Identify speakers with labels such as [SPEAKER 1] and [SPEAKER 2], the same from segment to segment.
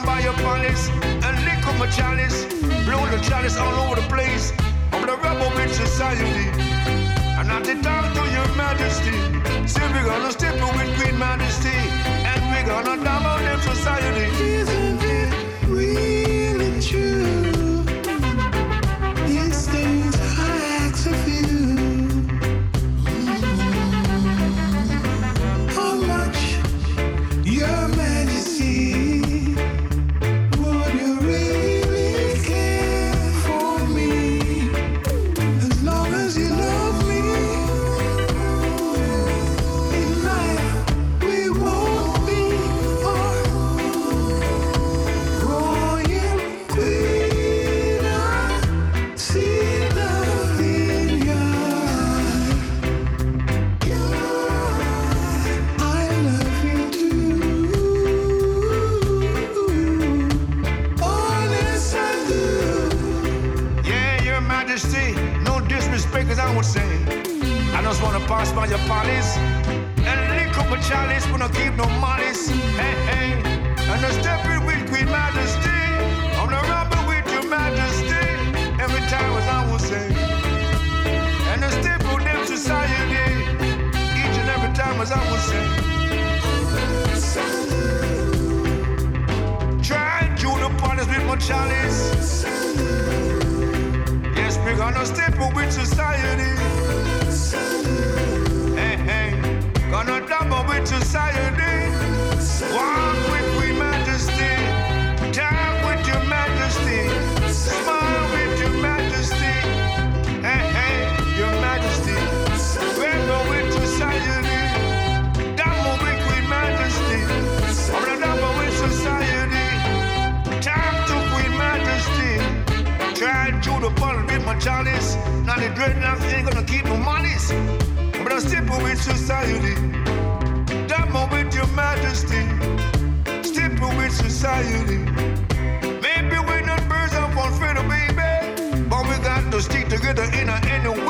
[SPEAKER 1] down by your palace and lick up my chalice. Blow the chalice all over the place. I'm the rebel with society. And not to talk to your majesty. Say we're gonna step with Queen Majesty. And we're gonna dominate society.
[SPEAKER 2] Isn't it really true?
[SPEAKER 1] Pass by your palace and lick up a chalice, but not keep no malice. Hey, hey. And I step in with Queen Majesty. I'm the robber with your majesty. Every time, as I would say. And I step with them society. Each and every time, as I would say. Try to the palace with my chalice. Yes, we're gonna step with society. Chalice. Now the dreadlocks ain't gonna keep no malice. But I'm step with society. Double with your majesty. Step with society. Maybe we're not birds of one feather, baby. But we got to stick together in a any weather. Tell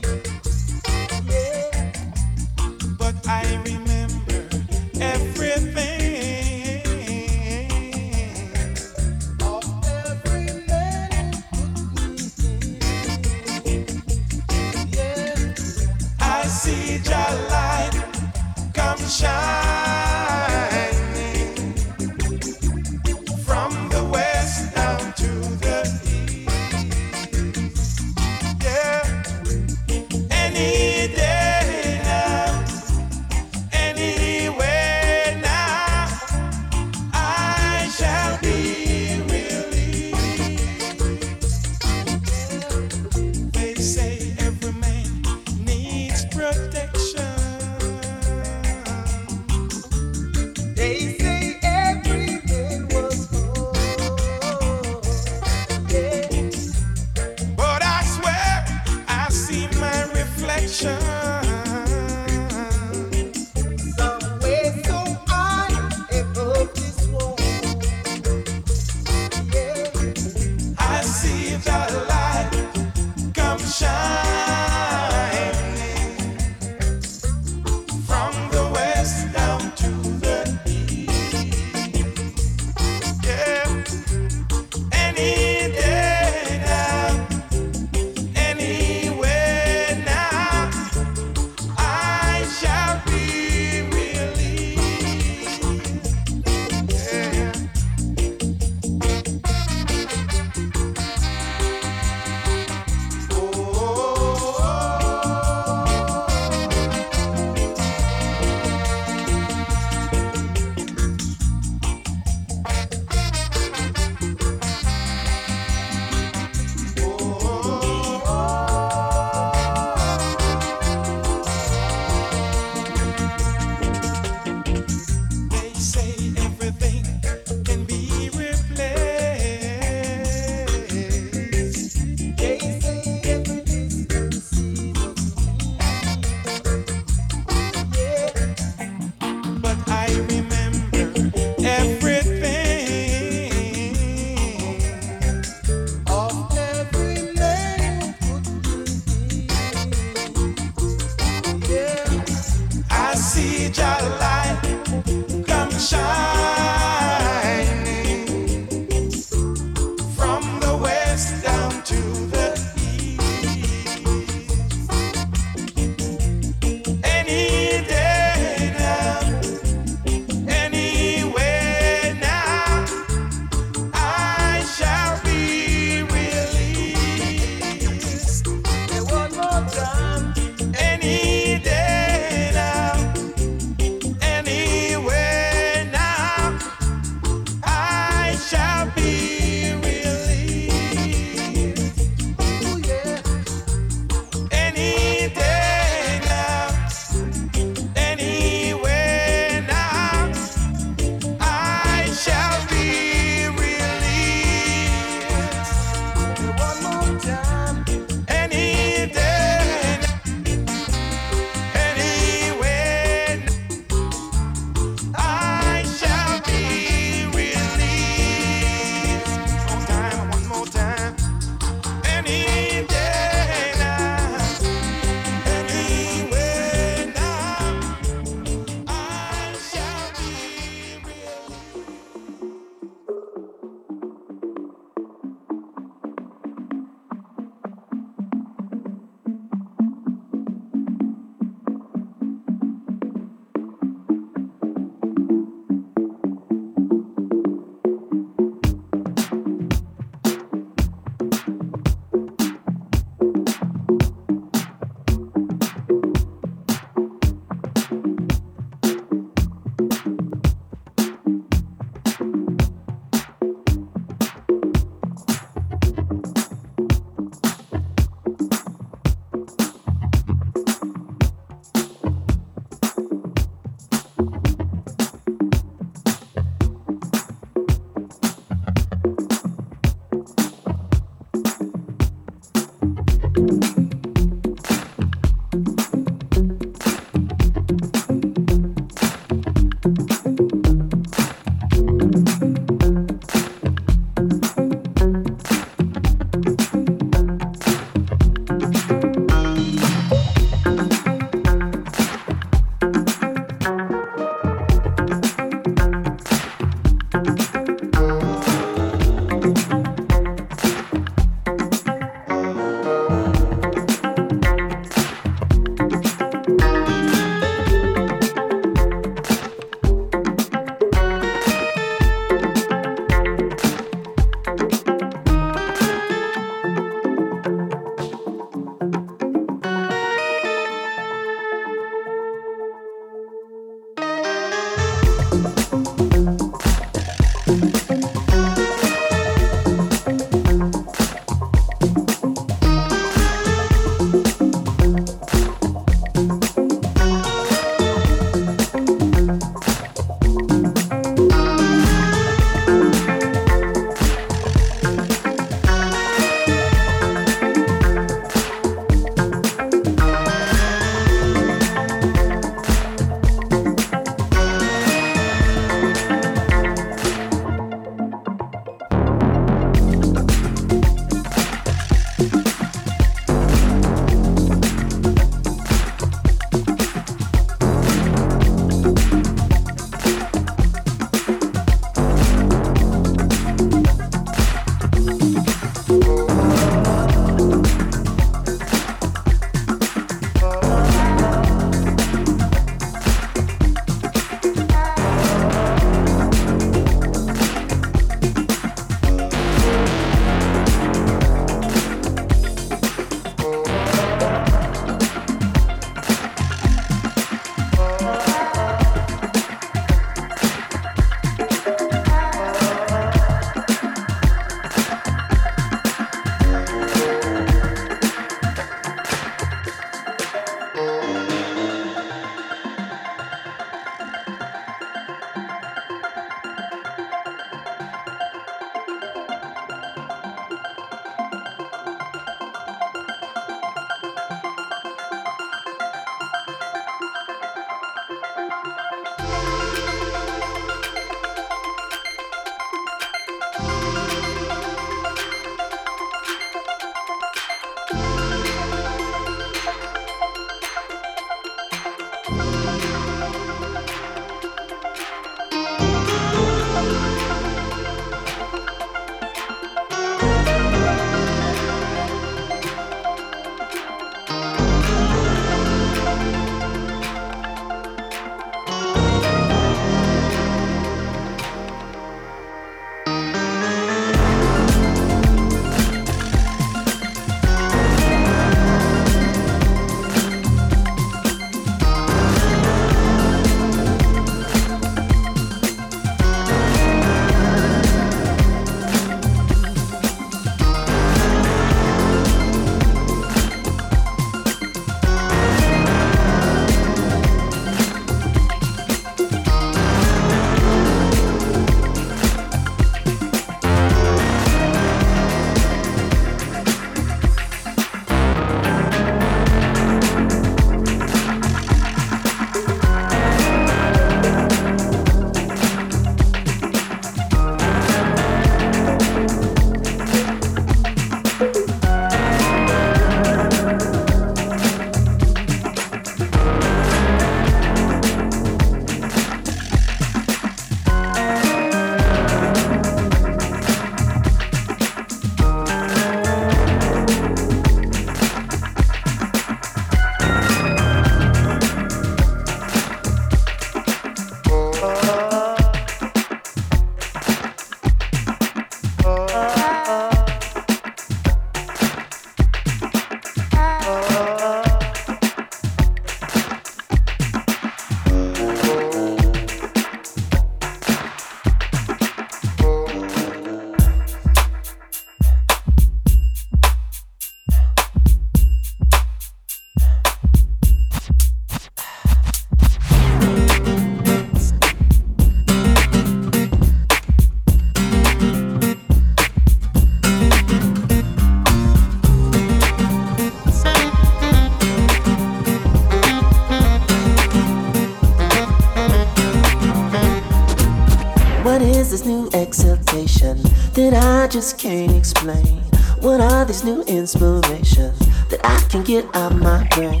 [SPEAKER 3] can get out my brain?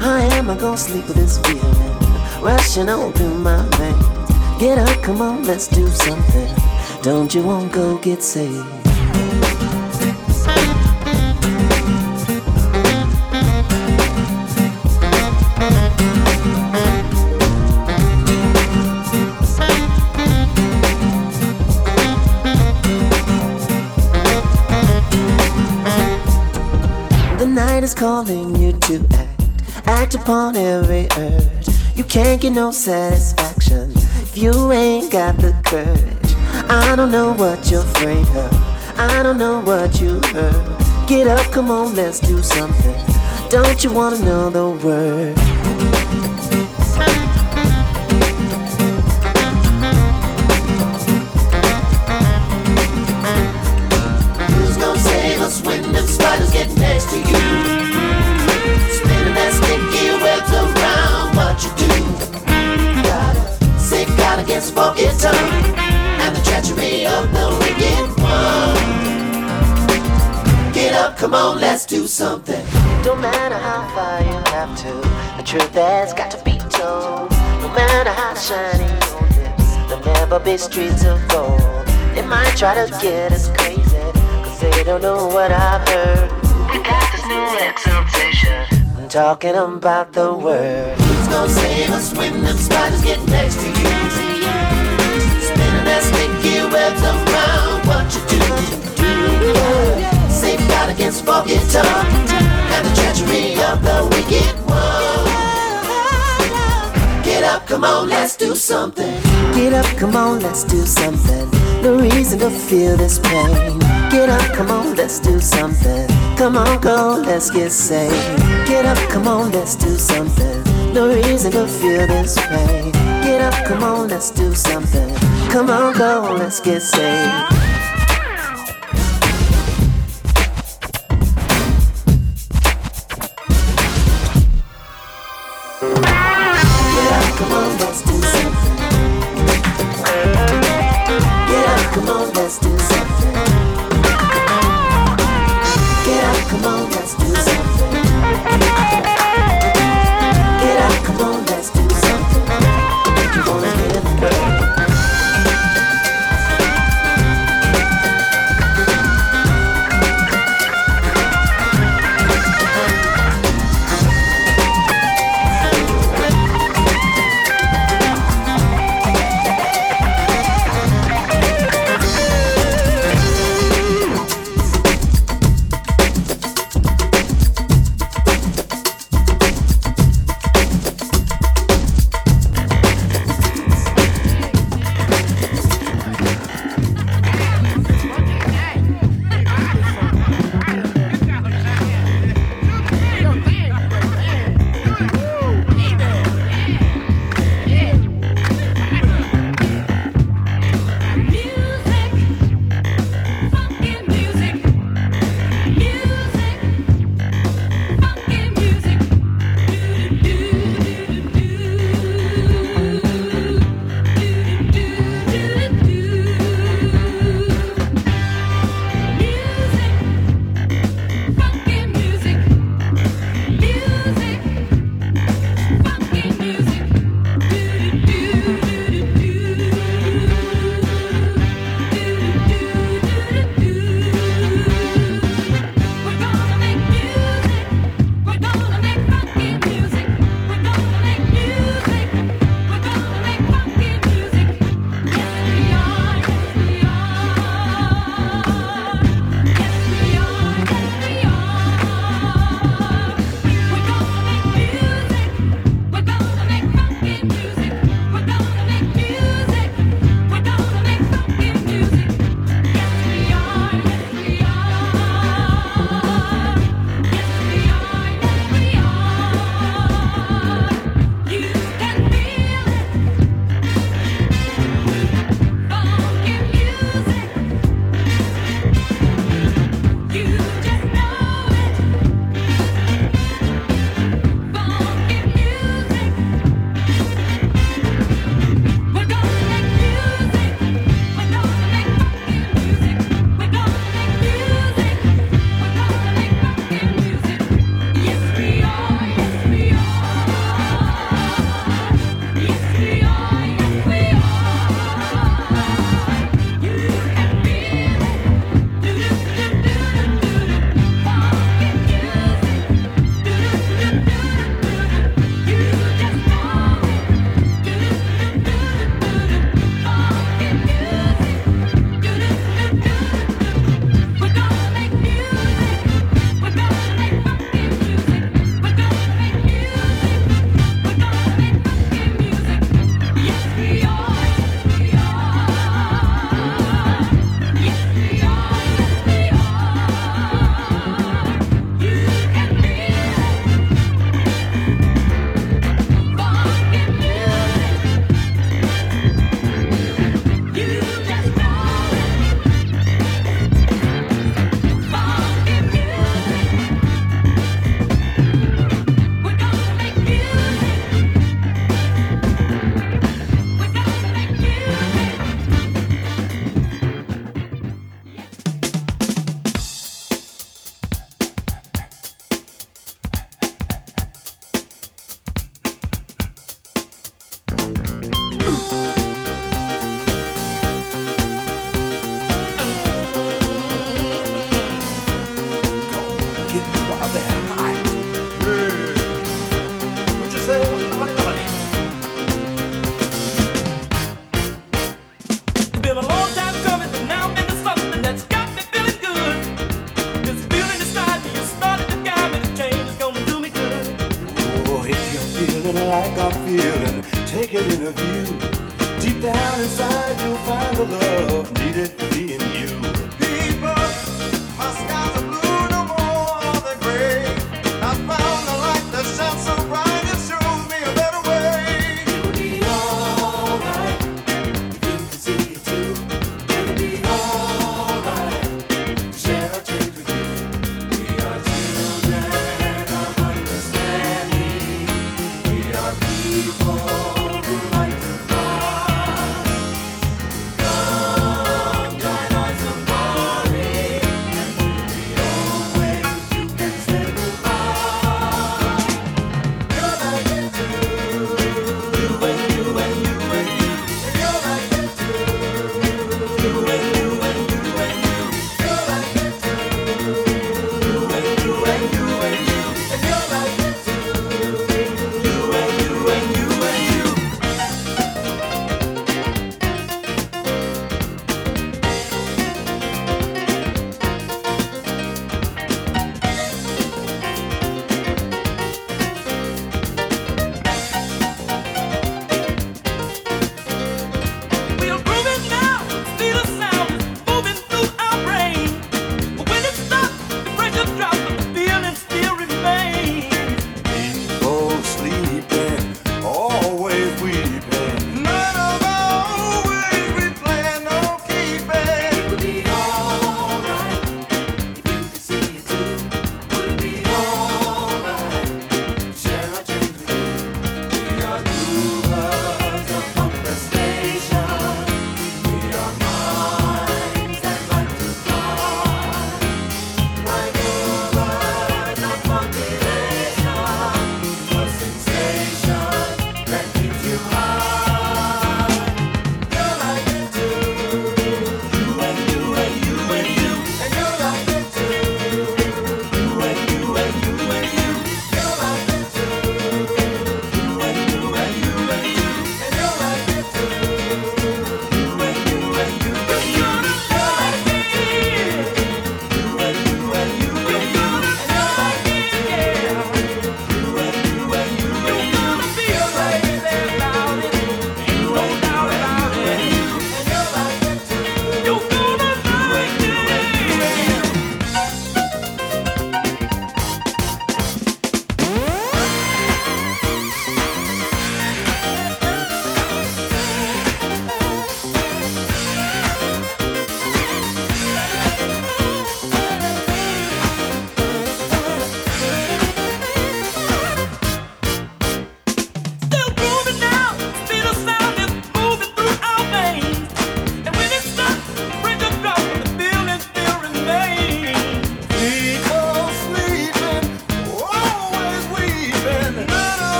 [SPEAKER 3] How am I gonna sleep with this feeling rushing on through my veins? Get up, come on, let's do something. Don't you want to go get saved? Is calling you to act, act upon every urge. You can't get no satisfaction if you ain't got the courage. I don't know what you're afraid of, I don't know what you heard. Get up, come on, let's do something. Don't you wanna know the word? Something. Don't matter how far you have to, the truth has got to be told. No matter how shiny your lips, there'll never be streets of gold. They might try to get us crazy, cause they don't know what I've heard. We got this new exaltation. I'm talking about the word. Who's gonna save us when them spiders get next to you? Spinning that sticky webs against forked tongue and the treachery of the wicked one. Get up, come on, let's do something. Get up, come on, let's do something. No reason to feel this pain. Get up, come on, let's do something. Come on, go, let's get saved. Get up, come on, let's do something. No reason to feel this pain. Get up, come on, let's do something. Come on, go, let's get saved.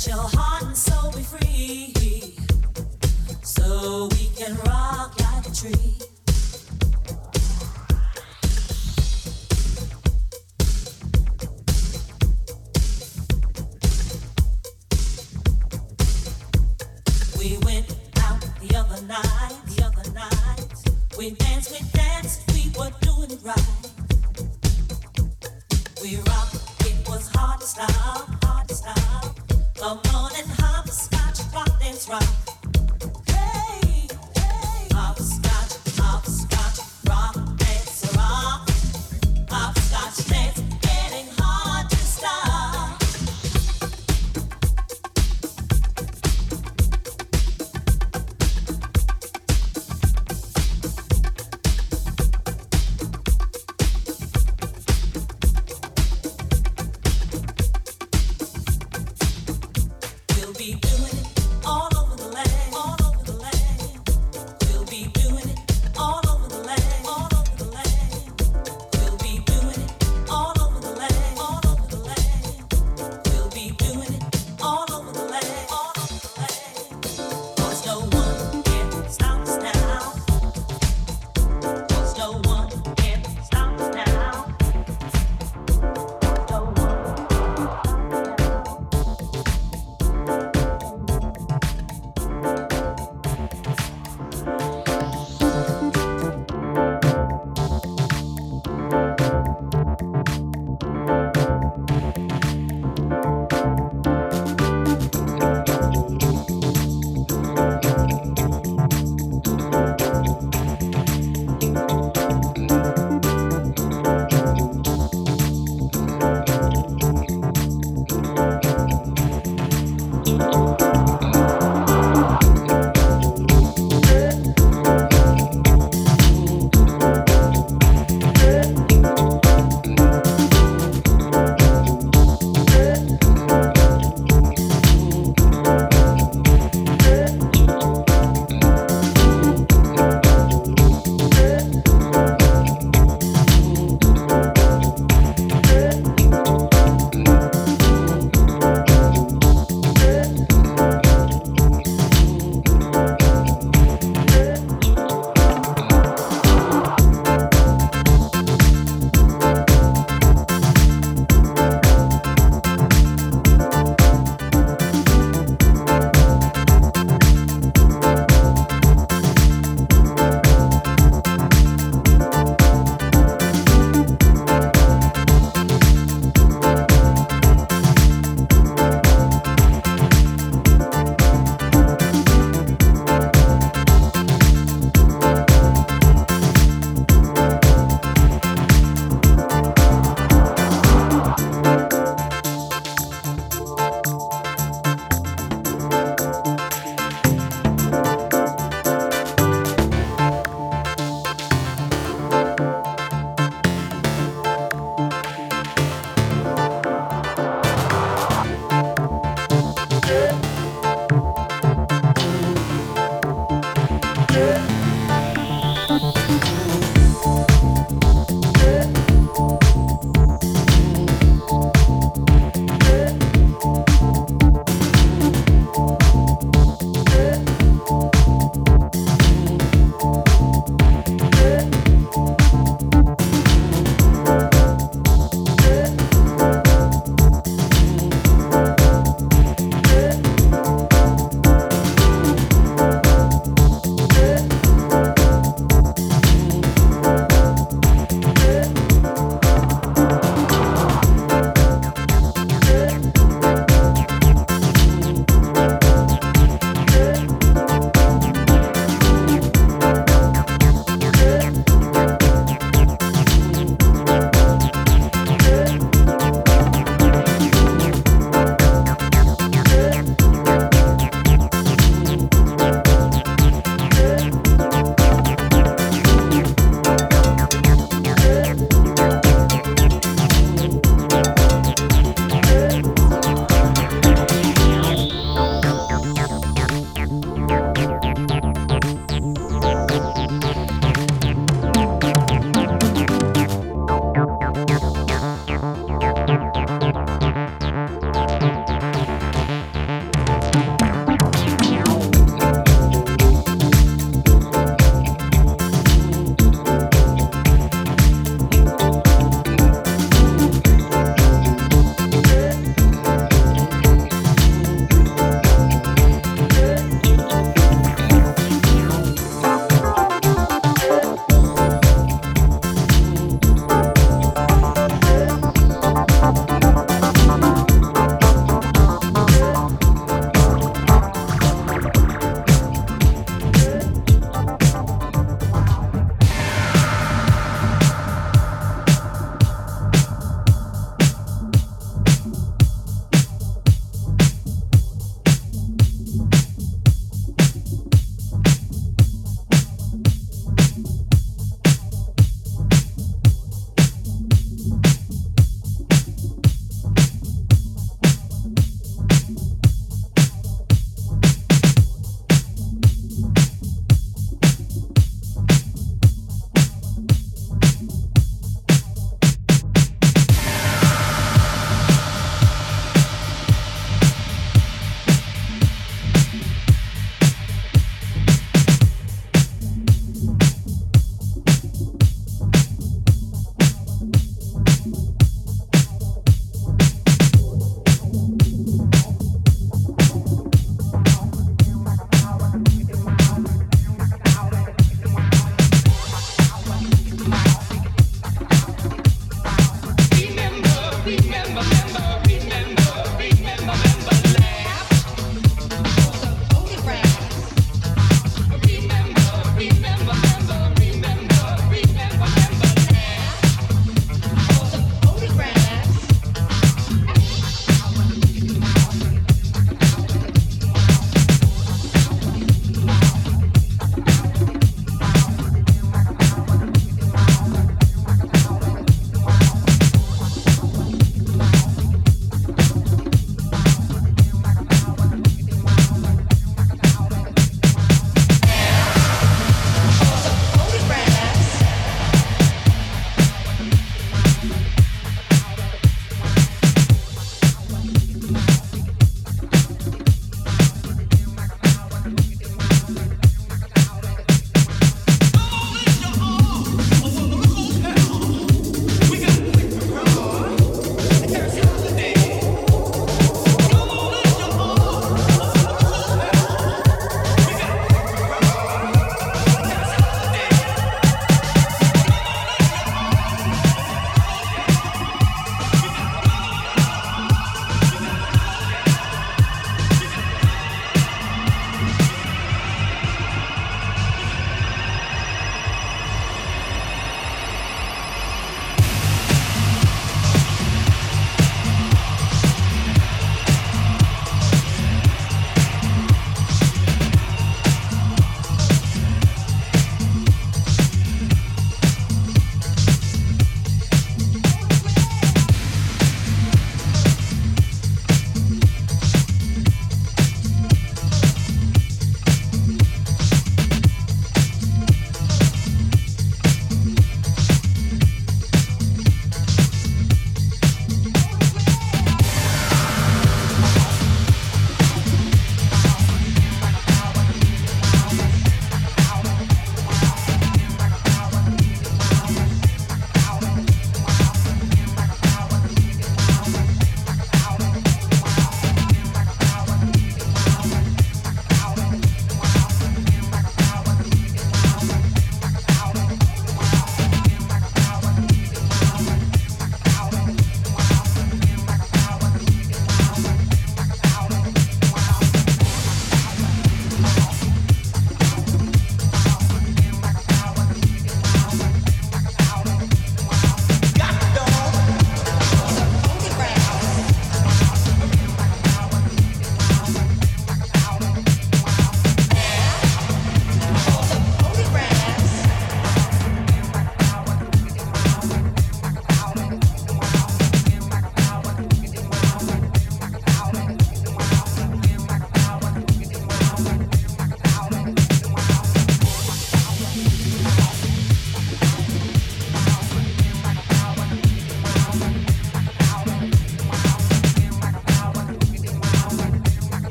[SPEAKER 2] Be
[SPEAKER 4] doing it all over the land.